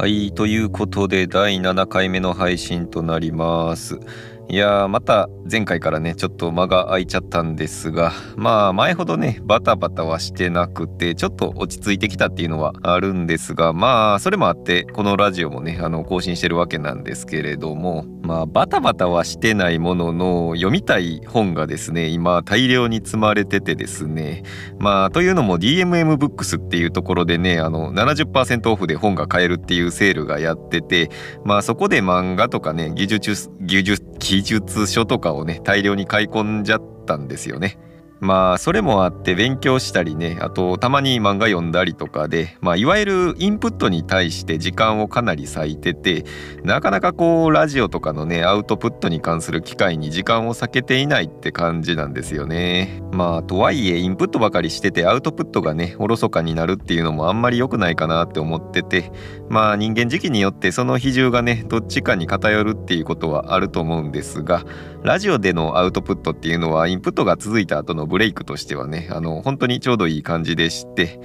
はいということで第7回目の配信となります。いやーまた前回からねちょっと間が空いちゃったんですがまあ前ほどねバタバタはしてなくてちょっと落ち着いてきたっていうのはあるんですがまあそれもあってこのラジオもねあの更新してるわけなんですけれどもまあバタバタはしてないものの読みたい本がですね今大量に積まれててですねまあというのも DMM ブックスっていうところでねあの70%オフで本が買えるっていうセールがやっててまあそこで漫画とかね技術技術技術書とかをね大量に買い込んじゃったんですよね。まあそれもあって勉強したりねあとたまに漫画読んだりとかでまあいわゆるインプットに対して時間をかなり割いててなかなかこうラジオとかのねアウトプットに関する機会に時間を避けていないって感じなんですよね。まあとはいえインプットばかりしててアウトプットがねおろそかになるっていうのもあんまり良くないかなって思っててまあ人間時期によってその比重がねどっちかに偏るっていうことはあると思うんですがラジオでのアウトプットっていうのはインプットが続いた後のブレイクとしてはねあの本当にちょうどいい感じでして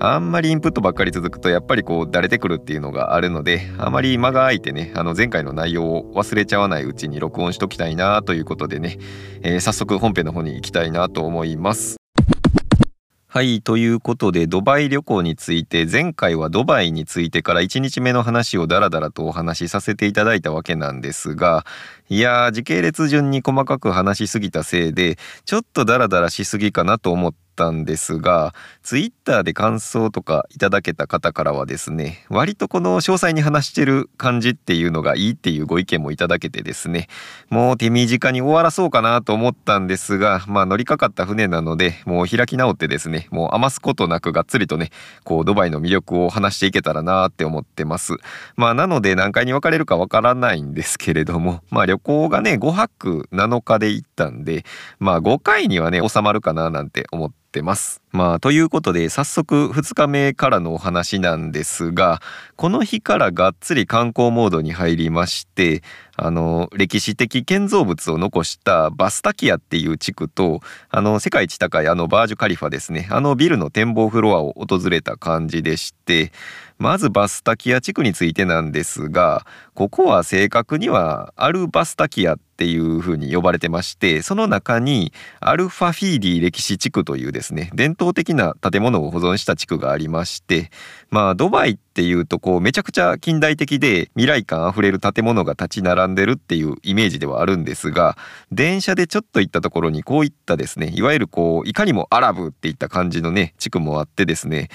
あんまりインプットばっかり続くとやっぱりこうだれてくるっていうのがあるのであまり間が空いてねあの前回の内容を忘れちゃわないうちに録音しときたいなということでね、えー、早速本編の方に行きたいなと思います。はいということでドバイ旅行について前回はドバイについてから1日目の話をダラダラとお話しさせていただいたわけなんですがいやー時系列順に細かく話しすぎたせいでちょっとダラダラしすぎかなと思ったんですがツイッターで感想とかいただけた方からはですね割とこの詳細に話してる感じっていうのがいいっていうご意見もいただけてですねもう手短に終わらそうかなと思ったんですがまあ乗りかかった船なのでもう開き直ってですねもう余すことなくがっつりとねこうドバイの魅力を話していけたらなって思ってます。まあなので何回に分かれるかわからないんですけれどもまあ旅行がね5泊7日で行ったんでまあ5回にはね収まるかななんて思ってってます。まあということで早速2日目からのお話なんですがこの日からがっつり観光モードに入りましてあの歴史的建造物を残したバスタキアっていう地区とあの世界一高いあのバージュカリファですねあのビルの展望フロアを訪れた感じでしてまずバスタキア地区についてなんですがここは正確にはアルバスタキアっていう風に呼ばれてましてその中にアルファフィーディ歴史地区というですね伝統的な建物を保存した地区がありましてまあドバイっていうとこうめちゃくちゃ近代的で未来感あふれる建物が立ち並んでるっていうイメージではあるんですが電車でちょっと行ったところにこういったですねいわゆるこういかにもアラブっていった感じのね地区もあってですね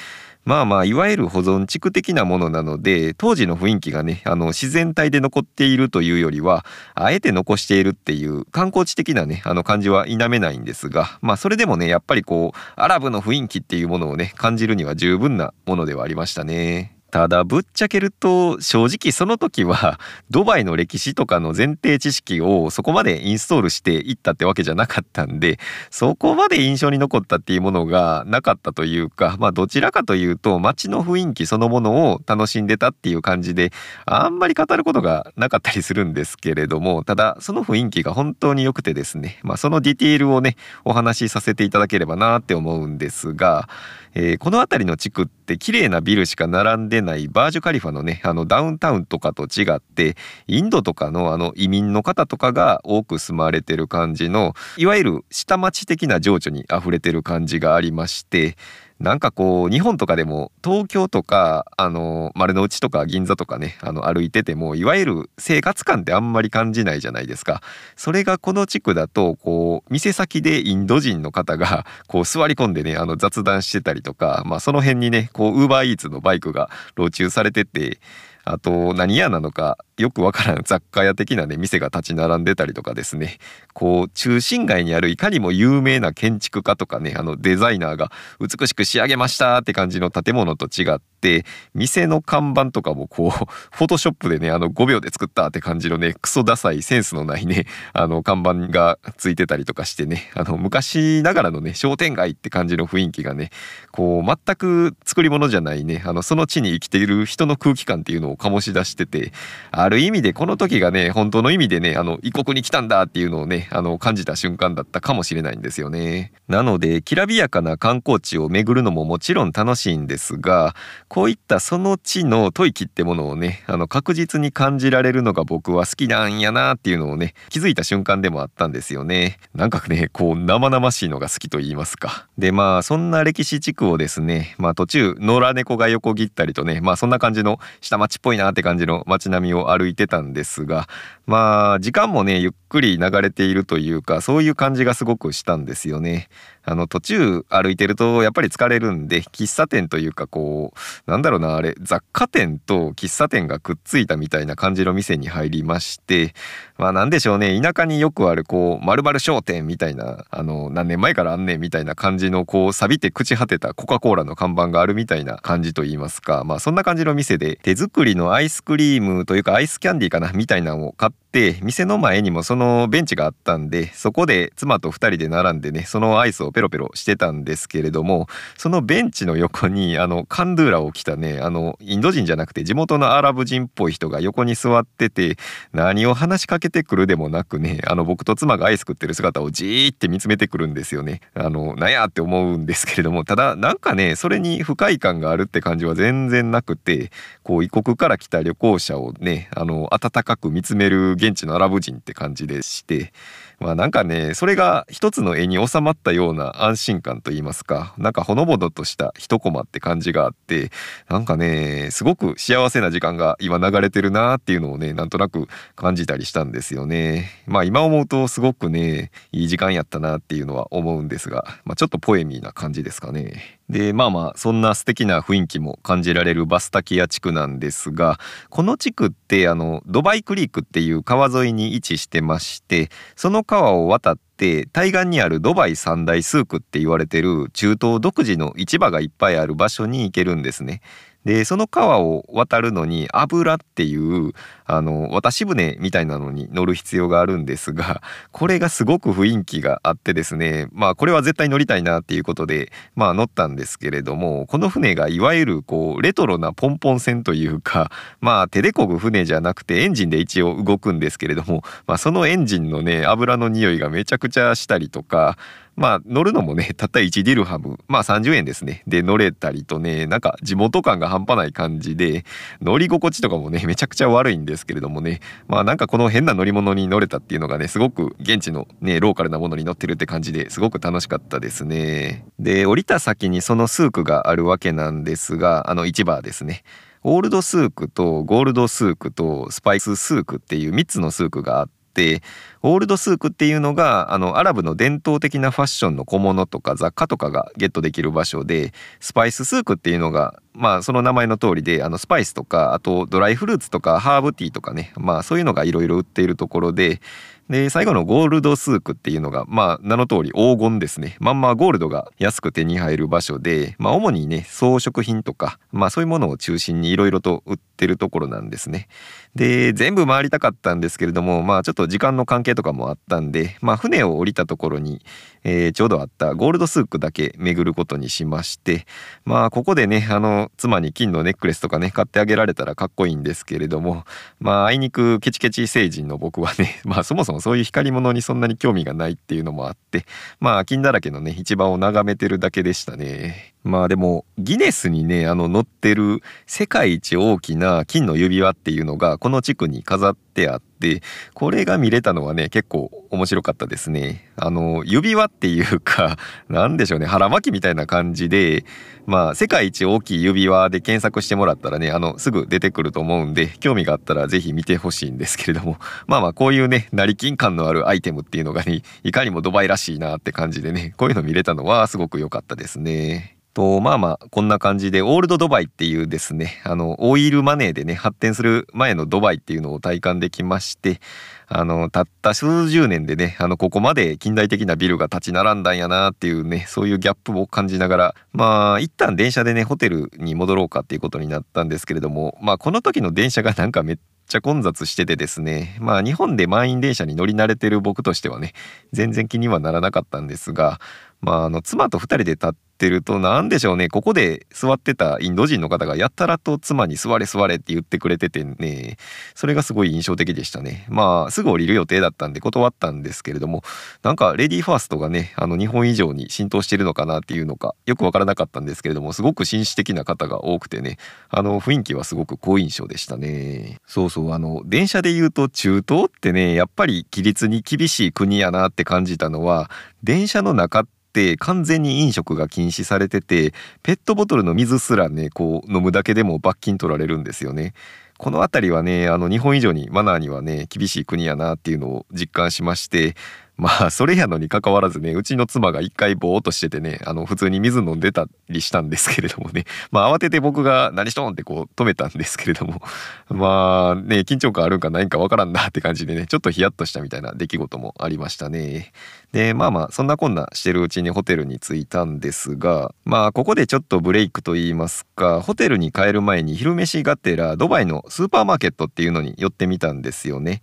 まあまあいわゆる保存地区的なものなので当時の雰囲気がねあの自然体で残っているというよりはあえて残しているっていう観光地的なねあの感じは否めないんですがまあそれでもねやっぱりこうアラブの雰囲気っていうものをね感じるには十分なものではありましたね。ただぶっちゃけると正直その時は ドバイの歴史とかの前提知識をそこまでインストールしていったってわけじゃなかったんでそこまで印象に残ったっていうものがなかったというかまあどちらかというと街の雰囲気そのものを楽しんでたっていう感じであんまり語ることがなかったりするんですけれどもただその雰囲気が本当に良くてですねまあそのディティールをねお話しさせていただければなって思うんですがえー、この辺りの地区って綺麗なビルしか並んでないバージュカリファのねあのダウンタウンとかと違ってインドとかのあの移民の方とかが多く住まれてる感じのいわゆる下町的な情緒にあふれてる感じがありましてなんかこう日本とかでも東京とかあの丸の内とか銀座とかねあの歩いててもいわゆる生活感ってあんまり感じないじゃないですか。それがこの地区だとこう店先でインド人の方が こう座り込んでねあの雑談してたりとかまあその辺にねこうウーバーイーツのバイクが路中されててあと何屋なのかよくわからん雑貨屋的なね店が立ち並んでたりとかですね。こう中心街にあるいかにも有名な建築家とかねあのデザイナーが美しく仕上げましたって感じの建物と違って店の看板とかもこう フォトショップでねあの5秒で作ったって感じのねクソダサいセンスのないねあの看板がついてたりとかしてねあの昔ながらのね商店街って感じの雰囲気がねこう全く作り物じゃないねあのその地に生きている人の空気感っていうのをを醸し出してて、ある意味でこの時がね、本当の意味でね、あの、異国に来たんだっていうのをね、あの、感じた瞬間だったかもしれないんですよね。なので、きらびやかな観光地を巡るのももちろん楽しいんですが、こういったその地の吐息ってものをね、あの、確実に感じられるのが僕は好きなんやなっていうのをね、気づいた瞬間でもあったんですよね。なんかね、こう、生々しいのが好きと言いますか。で、まあ、そんな歴史地区をですね、まあ途中、野良猫が横切ったりとね、まあそんな感じの下町っぽいなって感じの街並みを歩いてたんですが、まあ時間もね、ゆっくり流れているというか、そういう感じがすごくしたんですよね。あの途中歩いてるとやっぱり疲れるんで喫茶店というかこうなんだろうなあれ雑貨店と喫茶店がくっついたみたいな感じの店に入りましてまあなんでしょうね田舎によくあるこう〇〇商店みたいなあの何年前からあんねんみたいな感じのこう錆びて朽ち果てたコカ・コーラの看板があるみたいな感じと言いますかまあそんな感じの店で手作りのアイスクリームというかアイスキャンディーかなみたいなのを買って店の前にもそのベンチがあったんでそこで妻と2人で並んでねそのアイスをペロペロしてたんですけれどもそのベンチの横にあのカンドゥーラを着たねあのインド人じゃなくて地元のアラブ人っぽい人が横に座ってて何を話しかけてくるでもなくねあの僕と妻がアイス食ってる姿をじーって見つめてくるんですよね。あのなんやって思うんですけれどもただなんかねそれに不快感があるって感じは全然なくてこう異国から来た旅行者をねあの温かく見つめる現現地のアラブ人って感じでしてまあなんかねそれが一つの絵に収まったような安心感といいますかなんかほのぼのとした一コマって感じがあってなんかねすごく幸せな時間が今流れてるなっていうのをねなんとなく感じたりしたんですよね。まあ今思うとすごくねいい時間やったなっていうのは思うんですが、まあ、ちょっとポエミーな感じですかね。でまあまあそんな素敵な雰囲気も感じられるバスタキア地区なんですがこの地区ってあのドバイクリークっていう川沿いに位置してましてその川を渡って対岸にあるドバイ三大スークって言われてる中東独自の市場がいっぱいある場所に行けるんですね。でその川を渡るのに油っていうあの渡し船みたいなのに乗る必要があるんですがこれがすごく雰囲気があってですねまあこれは絶対乗りたいなっていうことでまあ乗ったんですけれどもこの船がいわゆるこうレトロなポンポン船というかまあ手で漕ぐ船じゃなくてエンジンで一応動くんですけれども、まあ、そのエンジンのね油の匂いがめちゃくちゃしたりとかまあ乗るのもねたった1ディルハム。まあ30円ですね。で乗れたりとねなんか地元感が半端ない感じで乗り心地とかもねめちゃくちゃ悪いんですけれどもね。まあなんかこの変な乗り物に乗れたっていうのがねすごく現地のねローカルなものに乗ってるって感じですごく楽しかったですね。で降りた先にそのスークがあるわけなんですがあの市場ですね。オールドスークとゴールドスークとスパイススークっていう3つのスークがあっててオールドスークっていうのがあのアラブの伝統的なファッションの小物とか雑貨とかがゲットできる場所でスパイススークっていうのがまあその名前の通りであのスパイスとかあとドライフルーツとかハーブティーとかねまあそういうのがいろいろ売っているところでで最後のゴールドスークっていうのがまあ名の通り黄金ですね。まんまゴールドが安く手に入る場所でまあ主にね装飾品とかまあそういうものを中心にいろいろと売っててるところなんですね。で全部回りたかったんですけれどもまあちょっと時間の関係とかもあったんでまあ船を降りたところに、えー、ちょうどあったゴールドスークだけ巡ることにしましてまあここでねあの妻に金のネックレスとかね買ってあげられたらかっこいいんですけれどもまああいにくケチケチ星人の僕はね まあそもそもそういう光り物にそんなに興味がないっていうのもあってまあ金だらけのね市場を眺めてるだけでしたね。まあでもギネスにねあの載ってる世界一大きな金の指輪っていうのがこの地区に飾ってあってこれが見れたのはね結構面白かったですねあの指輪っていうか 何でしょうね腹巻きみたいな感じでまあ世界一大きい指輪で検索してもらったらねあのすぐ出てくると思うんで興味があったら是非見てほしいんですけれども まあまあこういうね成金感のあるアイテムっていうのがねいかにもドバイらしいなって感じでねこういうの見れたのはすごく良かったですね。とまあまあこんな感じでオールドドバイっていうですねあのオイルマネーでね発展する前のドバイっていうのを体感できましてあのたった数十年でねあのここまで近代的なビルが立ち並んだんやなっていうねそういうギャップを感じながらまあ一旦電車でねホテルに戻ろうかっていうことになったんですけれどもまあこの時の電車がなんかめっちゃ混雑しててですねまあ日本で満員電車に乗り慣れてる僕としてはね全然気にはならなかったんですがまああの妻と2人で立ってると何でしょうね。ここで座ってたインド人の方がやたらと妻に座れ座れって言ってくれててね。それがすごい印象的でしたね。まあすぐ降りる予定だったんで断ったんですけれどもなんかレディーファーストがねあの日本以上に浸透してるのかなっていうのかよくわからなかったんですけれどもすごく紳士的な方が多くてねあの雰囲気はすごく好印象でしたね。そうそうあの電車で言うと中東ってねやっぱり規律に厳しい国やなって感じたのは電車の中って完全に飲食が禁止禁止されててペットボトルの水すらねこう飲むだけでも罰金取られるんですよね。この辺りはねあの日本以上にマナーにはね厳しい国やなっていうのを実感しましてまあそれやのに関わらずねうちの妻が一回ぼーっとしててねあの普通に水飲んでたりしたんですけれどもね まあ慌てて僕が「何しとん?」ってこう止めたんですけれども まあね緊張感あるんかないんかわからんなって感じでねちょっとヒヤッとしたみたいな出来事もありましたね。でまあまあそんなこんなしてるうちにホテルに着いたんですがまあここでちょっとブレイクと言いますかホテルに帰る前に昼飯がてらドバイのスーパーマーケットっていうのに寄ってみたんですよね。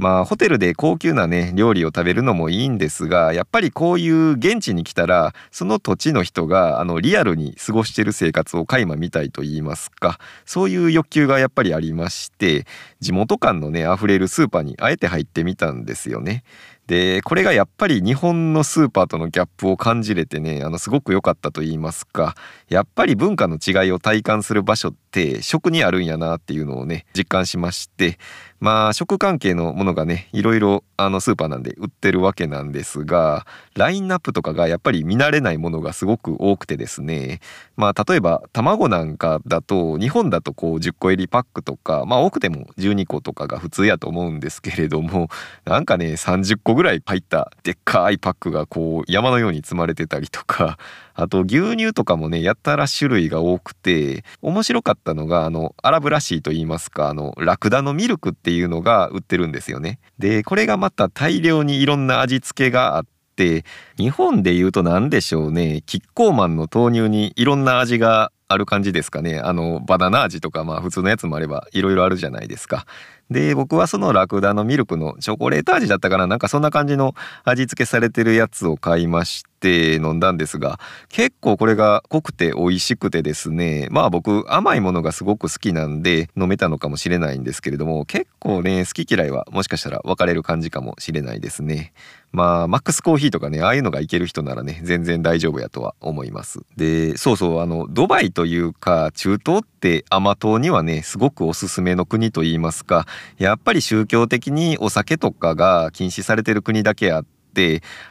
まあホテルで高級なね料理を食べるのもいいんですがやっぱりこういう現地に来たらその土地の人があのリアルに過ごしてる生活を垣間見たいと言いますかそういう欲求がやっぱりありまして地元感のね溢れるスーパーにあえて入ってみたんですよね。でこれがやっぱり日本のスーパーとのギャップを感じれてねあのすごく良かったと言いますかやっぱり文化の違いを体感する場所って食にあるんやなっていうのをね実感しましてまあ食関係のものがねいろいろあのスーパーなんで売ってるわけなんですがラインナップとかがやっぱり見慣れないものがすごく多くてですねまあ例えば卵なんかだと日本だとこう10個入りパックとかまあ多くても12個とかが普通やと思うんですけれどもなんかね30個ぐらいぐらい入ったでっかいパックがこう山のように積まれてたりとかあと牛乳とかもねやたら種類が多くて面白かったのがあのアラブらしいと言いますかあのラクダのミルクっていうのが売ってるんですよね。でこれがまた大量にいろんな味付けがあって日本で言うと何でしょうねキッコーマンの豆乳にいろんな味がある感じですかねあのバナナ味とかまあ普通のやつもあればいろいろあるじゃないですかで僕はそのラクダのミルクのチョコレート味だったかな。なんかそんな感じの味付けされてるやつを買いまして飲んだんですが結構これが濃くて美味しくてですねまあ僕甘いものがすごく好きなんで飲めたのかもしれないんですけれども結構ね好き嫌いはもしかしたら分かれる感じかもしれないですね。まあマックスコーヒーとかねああいうのがいける人ならね全然大丈夫やとは思います。でそうそうあのドバイというか中東って甘党にはねすごくおすすめの国と言いますかやっぱり宗教的にお酒とかが禁止されてる国だけあって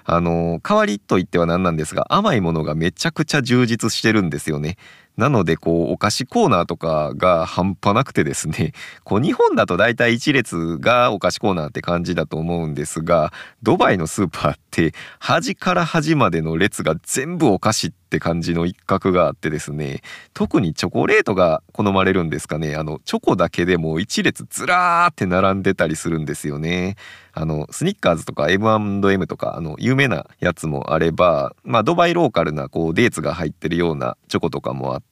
あの代わりといっては何なんですが甘いものがめちゃくちゃ充実してるんですよね。なのでこうお菓子コーナーとかが半端なくてですね こう日本だと大体1列がお菓子コーナーって感じだと思うんですがドバイのスーパーって端から端までの列が全部お菓子って感じの一角があってですね特にチョコレートが好まれるんですかね。あのチョコだけでも1列ずらーって並んでたりするんですよね。あのスニッカーズとか M&M とかあの有名なやつもあればまあドバイローカルなこうデーツが入ってるようなチョコとかもあって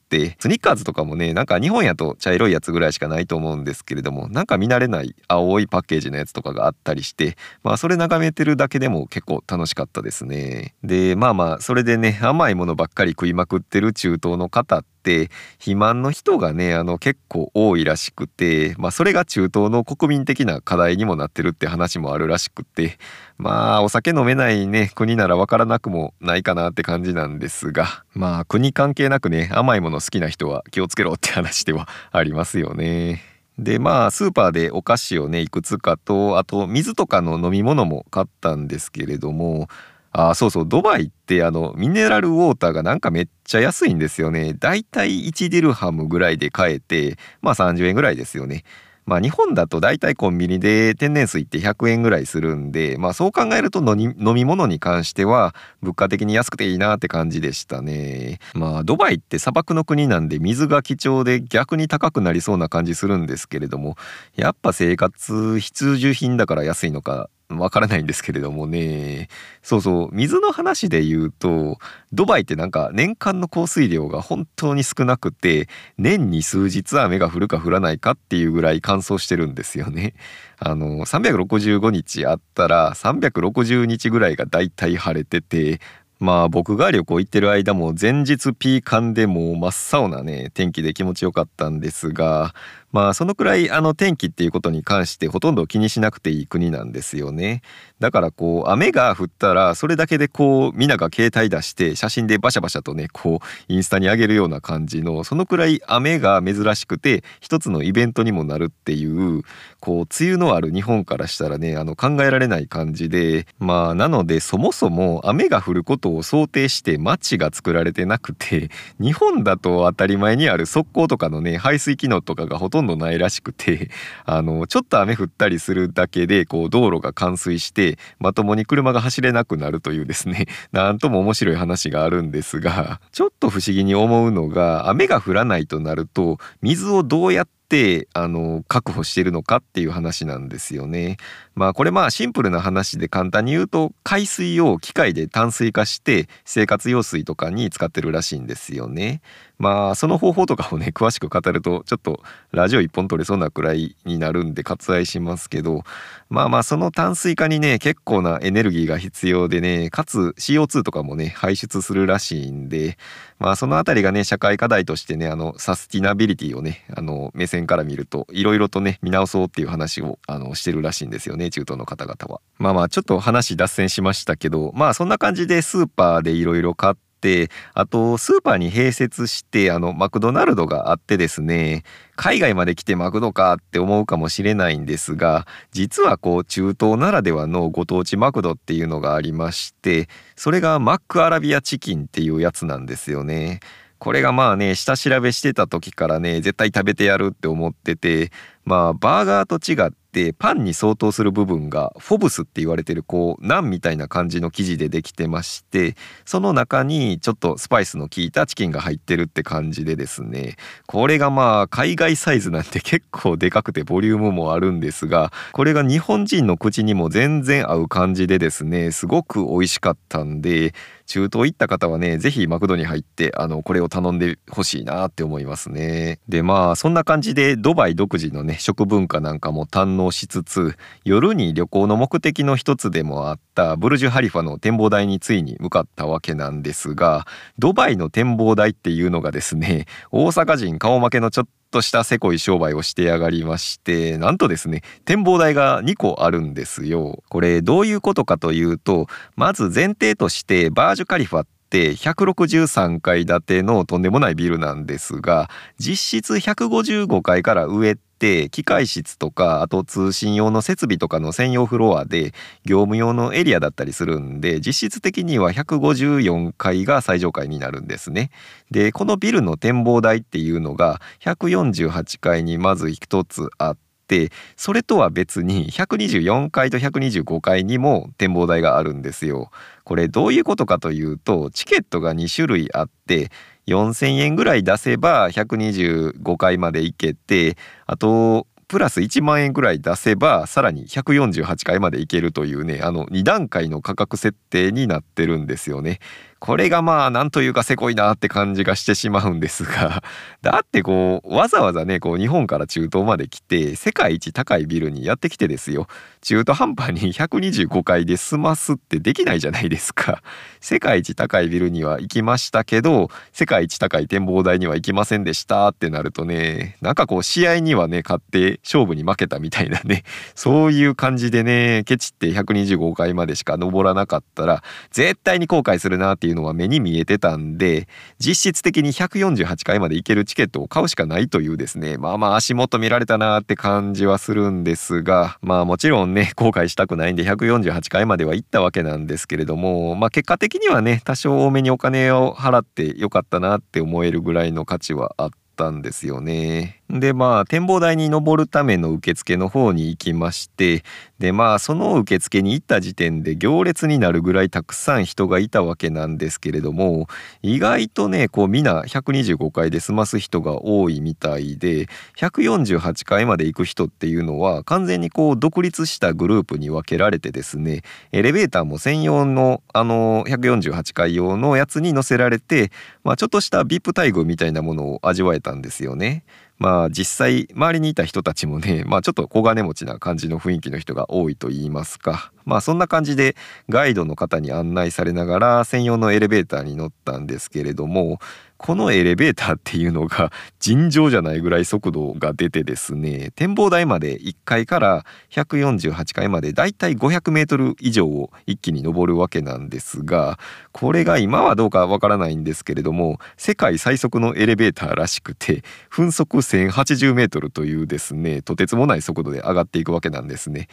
スニッカーズとかもねなんか日本やと茶色いやつぐらいしかないと思うんですけれどもなんか見慣れない青いパッケージのやつとかがあったりしてまあそれ眺めてるだけでも結構楽しかったですね。でまあまあそれでね甘いものばっかり食いまくってる中東の方って肥満の人がねあの結構多いらしくて、まあ、それが中東の国民的な課題にもなってるって話もあるらしくてまあお酒飲めないね国なら分からなくもないかなって感じなんですがまあ国関係なくね甘いもの好きな人は気をつけろって話ではありますよね。でまあスーパーでお菓子をねいくつかとあと水とかの飲み物も買ったんですけれどもあそうそうドバイってあのミネラルウォーターがなんかめっちゃ安いんですよねだいたい1ディルハムぐらいで買えてまあ30円ぐらいですよねまあ日本だと大体コンビニで天然水って100円ぐらいするんで、まあそう考えると飲み物に関しては物価的に安くていいなって感じでしたね。まあドバイって砂漠の国なんで水が貴重で逆に高くなりそうな感じするんですけれども、やっぱ生活必需品だから安いのかわからないんですけれどもね。そうそう、水の話で言うと、ドバイってなんか年間の降水量が本当に少なくて、年に数日雨が降るか降らないかっていうぐらい乾燥してるんですよね。あの、365日あったら360日ぐらいがだいたい晴れてて、まあ僕が旅行行ってる間も前日ピーカンでも真っ青なね天気で気持ちよかったんですがまあそのくらいあの天気っていうことに関してほとんど気にしなくていい国なんですよね。だからこう雨が降ったらそれだけでこうみんなが携帯出して写真でバシャバシャとねこうインスタに上げるような感じのそのくらい雨が珍しくて一つのイベントにもなるっていうこう梅雨のある日本からしたらねあの考えられない感じでまあなのでそもそも雨が降ることを想定して街が作られてなくて日本だと当たり前にある側溝とかのね排水機能とかがほとんどとんどないらしくて あのちょっと雨降ったりするだけでこう道路が冠水してまともに車が走れなくなるというですね なんとも面白い話があるんですがちょっと不思議に思うのが雨が降らないとなると水をどうやってっあの確保してるのかっていう話なんですよね。まあこれまあシンプルな話で簡単に言うと海水を機械で淡水化して生活用水とかに使ってるらしいんですよね。まあその方法とかをね詳しく語るとちょっとラジオ一本取れそうなくらいになるんで割愛しますけどまあまあその淡水化にね結構なエネルギーが必要でねかつ CO2 とかもね排出するらしいんでまあその辺りがね社会課題としてねあのサスティナビリティをねあの目線から見るといろいろとね見直そうっていう話をあのしてるらしいんですよね中東の方々は。まあまあちょっと話脱線しましたけどまあそんな感じでスーパーでいろいろ買ってあとスーパーに併設してあのマクドナルドがあってですね海外まで来てマクドかって思うかもしれないんですが実はこう中東ならではのご当地マクドっていうのがありましてそれがマックアラビアチキンっていうやつなんですよね。これがまあね下調べしてた時からね絶対食べてやるって思っててまあバーガーと違ってパンに相当する部分がフォブスって言われてるこうナンみたいな感じの生地でできてましてその中にちょっとスパイスの効いたチキンが入ってるって感じでですね。これがまあ海外サイズなんて結構でかくてボリュームもあるんですがこれが日本人の口にも全然合う感じでですねすごく美味しかったんで中東行った方はね是非マクドに入ってあのこれを頼んでほしいなって思いますね。でまあそんな感じでドバイ独自のね食文化なんかも堪能しつつ夜に旅行の目的の一つでもあったブルジュ・ハリファの展望台についに向かったわけなんですがドバイの展望台っていうのがですね大阪人顔負けのちょっとしたせこい商売をしてやがりましてなんとですね展望台が2個あるんですよ。これどういうことかというとまず前提としてバージュカリファって163階建てのとんでもないビルなんですが実質155階から上って機械室とかあと通信用の設備とかの専用フロアで業務用のエリアだったりするんで実質的には154階が最上階になるんですね。でこのビルの展望台っていうのが148階にまず1つあってっそれとは別に124階と125階にも展望台があるんですよ。これどういうことかというとチケットが2種類あって4,000円ぐらい出せば125回まで行けてあとプラス1万円ぐらい出せばさらに148回までいけるというねあの2段階の価格設定になってるんですよね。これがまあなんというかせこいなって感じがしてしまうんですが だってこうわざわざねこう日本から中東まで来て世界一高いビルにやってきてですよ。中途半端に125階で済ますってできないじゃないですか。世界一高いビルには行きましたけど世界一高い展望台には行きませんでしたってなるとねなんかこう試合にはね勝って勝負に負けたみたいなね そういう感じでねケチって125階までしか登らなかったら絶対に後悔するなっていうのは目に見えてたんで実質的に148階まで行けるチケットを買うしかないというですねまあまあ足元見られたなーって感じはするんですがまあもちろんね後悔したくないんで148階までは行ったわけなんですけれどもまあ結果的にはね多少多めにお金を払ってよかったなって思えるぐらいの価値はあったんですよね。でまあ展望台に登るための受付の方に行きましてでまあその受付に行った時点で行列になるぐらいたくさん人がいたわけなんですけれども意外とねこうみんな125階で済ます人が多いみたいで148階まで行く人っていうのは完全にこう独立したグループに分けられてですねエレベーターも専用のあの148階用のやつに乗せられて、まあ、ちょっとした VIP 待遇みたいなものを味わえたんですよね。まあ実際周りにいた人たちもね、まあちょっと小金持ちな感じの雰囲気の人が多いと言いますか。まあそんな感じでガイドの方に案内されながら専用のエレベーターに乗ったんですけれども、このエレベーターっていうのが 尋常じゃないぐらい速度が出てですね展望台まで1階から148階までだいたい500メートル以上を一気に登るわけなんですがこれが今はどうかわからないんですけれども世界最速のエレベーターらしくて分速1080メートルというですねとてつもない速度で上がっていくわけなんですね。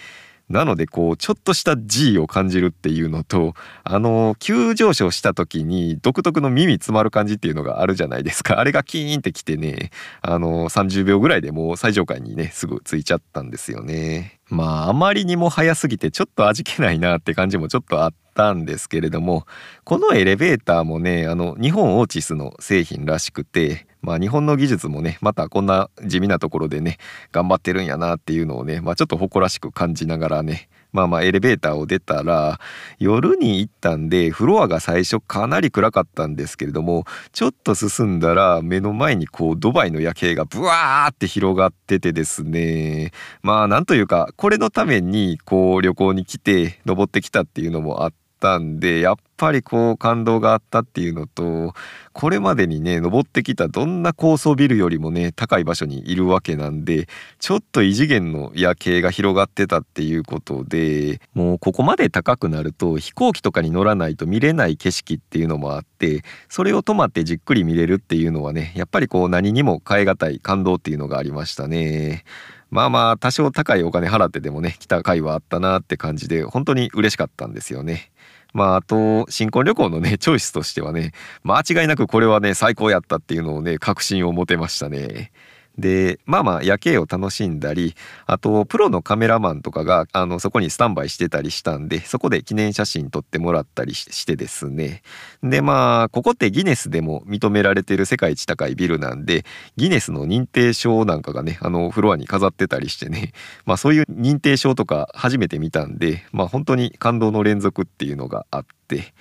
なのでこうちょっとした G を感じるっていうのとあの急上昇した時に独特の耳詰まる感じっていうのがあるじゃないですか あれがキーンってきてねあの30秒ぐらいでもう最上階にねすぐ着いちゃったんですよね。まああまりにも早すぎてちょっと味気ないなって感じもちょっとあったんですけれどもこのエレベーターもねあの日本オーチスの製品らしくてまあ日本の技術もねまたこんな地味なところでね頑張ってるんやなっていうのをねまあちょっと誇らしく感じながらねまあまあエレベーターを出たら夜に行ったんでフロアが最初かなり暗かったんですけれどもちょっと進んだら目の前にこうドバイの夜景がブワーって広がっててですねまあなんというかこれのためにこう旅行に来て登ってきたっていうのもあってったんでやっぱりこう感動があったっていうのとこれまでにね登ってきたどんな高層ビルよりもね高い場所にいるわけなんでちょっと異次元の夜景が広がってたっていうことでもうここまで高くなると飛行機とかに乗らないと見れない景色っていうのもあってそれを止まってじっくり見れるっていうのはねやっぱりこう何にも代え難い感動っていうのがありましたね。まあまあ多少高いお金払ってでもね来た回はあったなって感じで本当に嬉しかったんですよね。まああと新婚旅行のね チョイスとしてはね間違いなくこれはね最高やったっていうのをね確信を持てましたね。でまあまあ夜景を楽しんだりあとプロのカメラマンとかがあのそこにスタンバイしてたりしたんでそこで記念写真撮ってもらったりしてですね。でまあここってギネスでも認められてる世界一高いビルなんでギネスの認定証なんかがねあのフロアに飾ってたりしてね。まあそういう認定証とか初めて見たんでまあ本当に感動の連続っていうのがあって。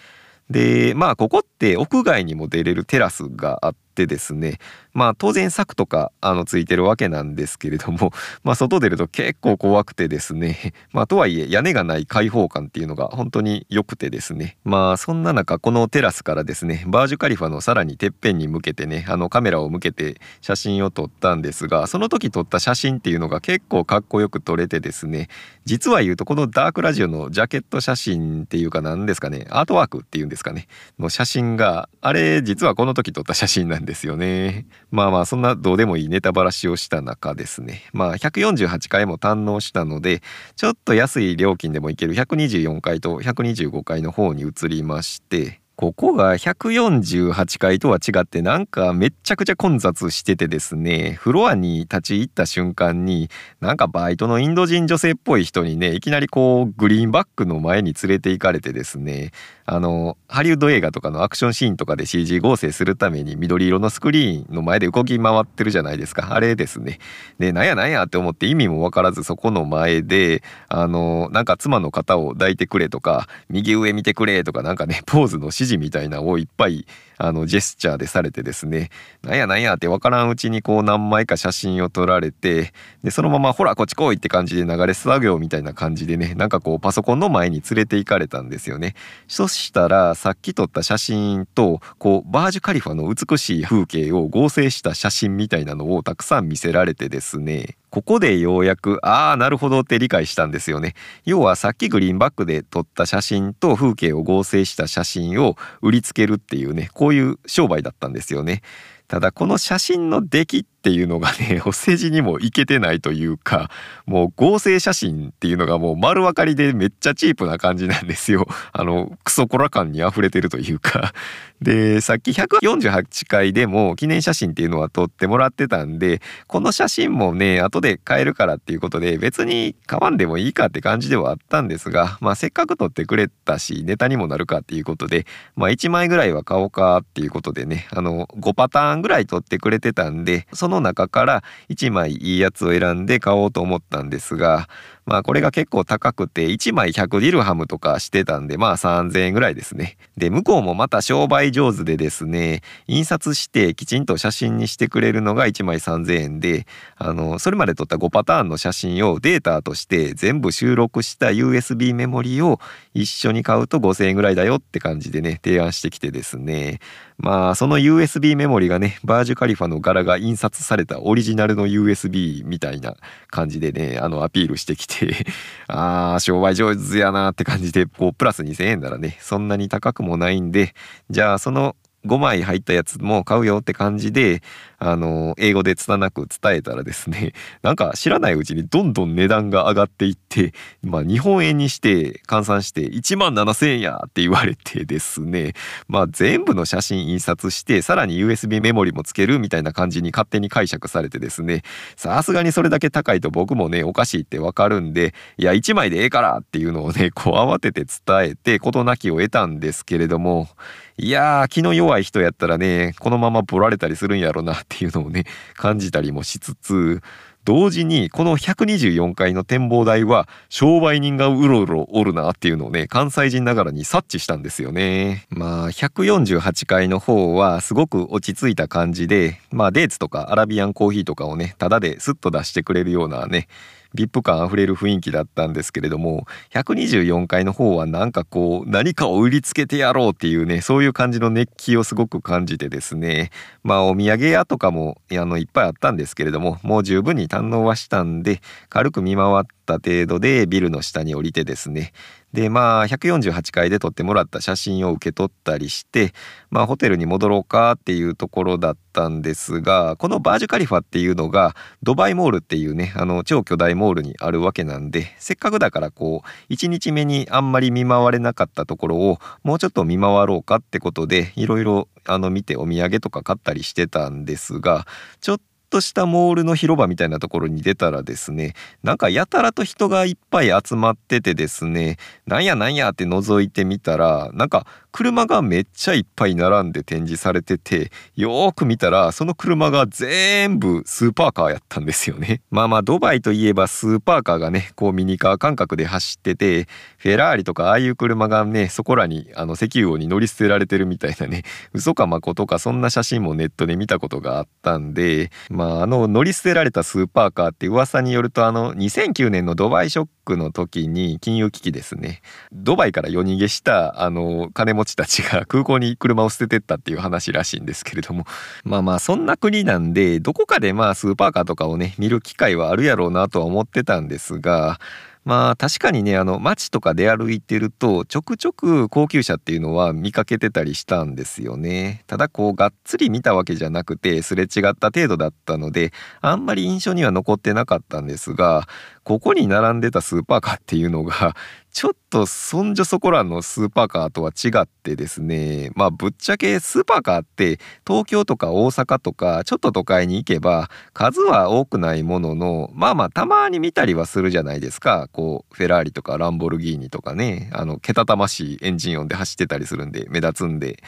でまあここって屋外にも出れるテラスがあってですねまあ当然柵とかあのついてるわけなんですけれどもまあ外出ると結構怖くてですねまあとはいえ屋根がない開放感っていうのが本当に良くてですねまあそんな中このテラスからですねバージュカリファのさらにてっぺんに向けてねあのカメラを向けて写真を撮ったんですがその時撮った写真っていうのが結構かっこよく撮れてですね実は言うとこのダークラジオのジャケット写真っていうか何ですかねアートワークっていうんですかねの写真があれ実はこの時撮った写真なんですよね。まあまあそんなどうでもいいネタばらしをした中ですね。まあ148回も堪能したのでちょっと安い料金でも行ける124回と125回の方に移りましてここが148階とは違ってなんかめっちゃくちゃ混雑しててですねフロアに立ち入った瞬間になんかバイトのインド人女性っぽい人にねいきなりこうグリーンバックの前に連れて行かれてですねあのハリウッド映画とかのアクションシーンとかで CG 合成するために緑色のスクリーンの前で動き回ってるじゃないですか。あれですね。でなんやなんやって思って意味も分からずそこの前であのなんか妻の肩を抱いてくれとか右上見てくれとかなんかねポーズの指示みたいなをいっぱいあのジェスチャーでされてですねなんやなんやって分からんうちにこう何枚か写真を撮られてでそのままほらこっち来いって感じで流れ作業みたいな感じでねなんかこうパソコンの前に連れて行かれたんですよね。そしたらさっき撮った写真とこうバージュカリファの美しい風景を合成した写真みたいなのをたくさん見せられてですねここでようやくああなるほどって理解したんですよね。要はさっきグリーンバックで撮った写真と風景を合成した写真を売りつけるっていうねこういう商売だったんですよね。ただこの写真の出来っっていうのがね お世辞にもいけてないというかもう合成写真っていうのがもう丸分かりでめっちゃチープな感じなんですよ。あのクソコラ感に溢れてるというか。でさっき148回でも記念写真っていうのは撮ってもらってたんでこの写真もね後で変えるからっていうことで別に買わんでもいいかって感じではあったんですがまあせっかく撮ってくれたしネタにもなるかっていうことでまあ1枚ぐらいは買おうかっていうことでねあの5パターンぐらい撮ってくれてたんでそのの中から1枚いいやつを選んで買おうと思ったんですがまあこれが結構高くて1枚100ディルハムとかしてたんでまあ3000円ぐらいですね。で向こうもまた商売上手でですね印刷してきちんと写真にしてくれるのが1枚3000円であのそれまで撮った5パターンの写真をデータとして全部収録した USB メモリを一緒に買うと5000円ぐらいだよって感じでね提案してきてですねまあその USB メモリがねバージュカリファの柄が印刷されたオリジナルの USB みたいな感じでねあのアピールしてきて ああ商売上手やなって感じでこうプラス2000円ならねそんなに高くもないんでじゃあその5枚入ったやつも買うよって感じであの英語で拙く伝えたらですね なんか知らないうちにどんどん値段が上がっていってまあ日本円にして換算して1万7,000円やって言われてですねまあ全部の写真印刷してさらに USB メモリもつけるみたいな感じに勝手に解釈されてですねさすがにそれだけ高いと僕もねおかしいってわかるんでいや1枚でええからっていうのをね こう慌てて伝えて事なきを得たんですけれどもいやー気の弱い人やったらねこのままボられたりするんやろなってていうのをね感じたりもしつつ同時にこの124階の展望台は商売人がうろうろおるなっていうのをね関西人ながらに察知したんですよね。まあ148階の方はすごく落ち着いた感じでまあデーツとかアラビアンコーヒーとかをねタダですっと出してくれるようなね VIP 感あふれる雰囲気だったんですけれども124階の方はなんかこう何かを売りつけてやろうっていうねそういう感じの熱気をすごく感じてですね。まあお土産屋とかもあのいっぱいあったんですけれどももう十分に堪能はしたんで軽く見回った程度でビルの下に降りてですねでまあ148階で撮ってもらった写真を受け取ったりしてまあホテルに戻ろうかっていうところだったんですがこのバージュカリファっていうのがドバイモールっていうねあの超巨大モールにあるわけなんでせっかくだからこう1日目にあんまり見回れなかったところをもうちょっと見回ろうかってことでいろいろあの見てお土産とか買ったりしてたんですがちょっととしたモールの広場みたいなところに出たらですねなんかやたらと人がいっぱい集まっててですねなんやなんやって覗いてみたらなんか車がめっちゃいっぱい並んで展示されててよーく見たらその車が全部スーパーカーやったんですよね。まあまあドバイといえばスーパーカーがねこうミニカー感覚で走っててフェラーリとかああいう車がねそこらにあの石油王に乗り捨てられてるみたいなね嘘かまことかそんな写真もネットで見たことがあったんでまああの乗り捨てられたスーパーカーって噂によるとあの2009年のドバイショックの時に金融危機ですね。ドバイから夜逃げしたあの金持ちたちが空港に車を捨ててったっていう話らしいんですけれども。まあまあそんな国なんでどこかでまあスーパーカーとかをね見る機会はあるやろうなとは思ってたんですがまあ確かにねあの街とか出歩いてるとちょくちょく高級車っていうのは見かけてたりしたんですよね。ただこうがっつり見たわけじゃなくてすれ違った程度だったのであんまり印象には残ってなかったんですがここに並んでたスーパーカーっていうのがちょっとそんじょそこらのスーパーカーとは違ってですねまあぶっちゃけスーパーカーって東京とか大阪とかちょっと都会に行けば数は多くないもののまあまあたまに見たりはするじゃないですかこうフェラーリとかランボルギーニとかねあのけたたましいエンジン音で走ってたりするんで目立つんで。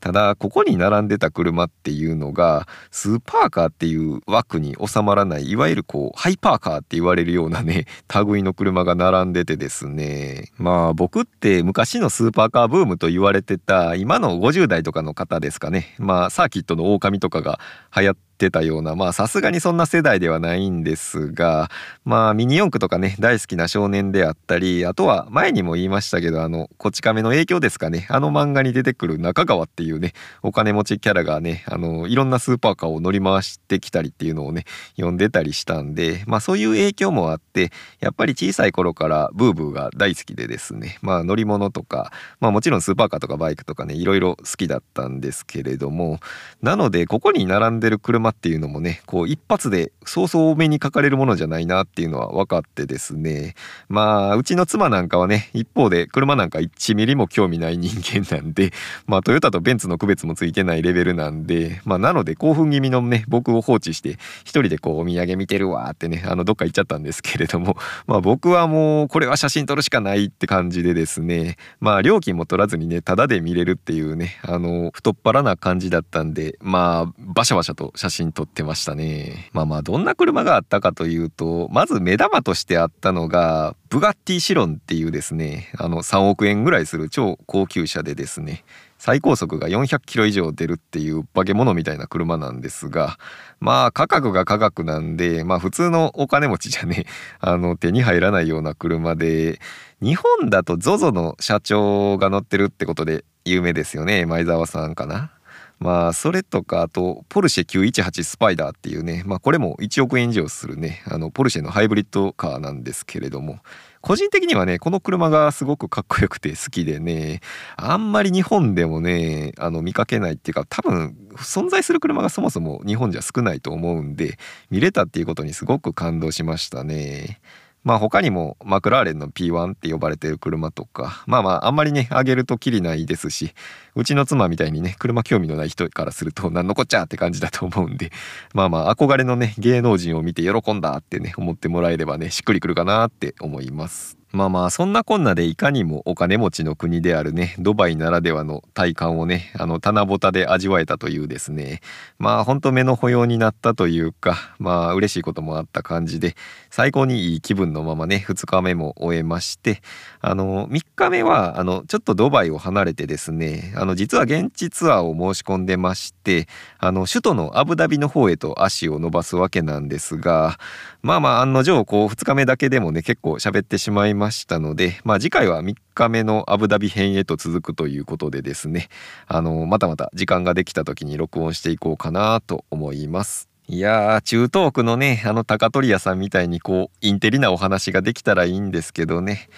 ただここに並んでた車っていうのがスーパーカーっていう枠に収まらないいわゆるこうハイパーカーって言われるようなね 類の車が並んでてですね。まあ僕って昔のスーパーカーブームと言われてた今の50代とかの方ですかね。まあサーキットの狼とかが流行っててたようなまあさすがにそんな世代ではないんですがまあミニ四駆とかね大好きな少年であったりあとは前にも言いましたけどあのこち亀の影響ですかねあの漫画に出てくる中川っていうねお金持ちキャラがねあのいろんなスーパーカーを乗り回してきたりっていうのをね読んでたりしたんでまあそういう影響もあってやっぱり小さい頃からブーブーが大好きでですねまあ乗り物とかまあもちろんスーパーカーとかバイクとかねいろいろ好きだったんですけれどもなのでここに並んでる車車っていうのもねこう一発でそうそう多めに書かれるものじゃないなっていうのは分かってですね。まあうちの妻なんかはね一方で車なんか1ミリも興味ない人間なんで まあトヨタとベンツの区別もついてないレベルなんでまあなので興奮気味のね僕を放置して一人でこうお土産見てるわってねあのどっか行っちゃったんですけれども まあ僕はもうこれは写真撮るしかないって感じでですねまあ料金も取らずにねタダで見れるっていうねあの太っ腹な感じだったんでまあバシャバシャと写真真撮ってましたねまあまあどんな車があったかというとまず目玉としてあったのがブガッティシロンっていうですねあの3億円ぐらいする超高級車でですね最高速が400キロ以上出るっていう化け物みたいな車なんですがまあ価格が価格なんでまあ普通のお金持ちじゃね あの手に入らないような車で日本だと ZOZO の社長が乗ってるってことで有名ですよね前澤さんかな。まあそれとかあとポルシェ918スパイダーっていうねまあこれも1億円以上するねあのポルシェのハイブリッドカーなんですけれども個人的にはねこの車がすごくかっこよくて好きでねあんまり日本でもねあの見かけないっていうか多分存在する車がそもそも日本じゃ少ないと思うんで見れたっていうことにすごく感動しましたね。まあ他にもマクラーレンの P1 って呼ばれてる車とかまあまああんまりねあげるときりないですしうちの妻みたいにね車興味のない人からすると何のこっちゃって感じだと思うんでまあまあ憧れのね芸能人を見て喜んだってね思ってもらえればねしっくりくるかなって思います。まあまあそんなこんなでいかにもお金持ちの国であるねドバイならではの体感をねあの棚ぼたで味わえたというですね。まあほんと目の保養になったというかまあ嬉しいこともあった感じで最高にいい気分のままね2日目も終えましてあの3日目はあのちょっとドバイを離れてですねあの実は現地ツアーを申し込んでましてあの首都のアブダビの方へと足を伸ばすわけなんですがまあまあ案の定こう2日目だけでもね結構喋ってしまいましたのでまあ次回は3日目のアブダビ編へと続くということでですねあのまたまた時間ができた時に録音していこうかなと思います。いやー中東区のねあの高取屋さんみたいにこうインテリなお話ができたらいいんですけどね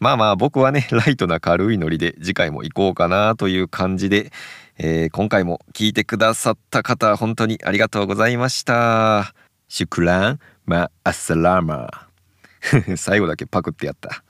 まあまあ僕はね ライトな軽いノリで次回も行こうかなという感じで、えー、今回も聞いてくださった方本当にありがとうございました。シュクランまあアッサラーマー 最後だけパクってやった。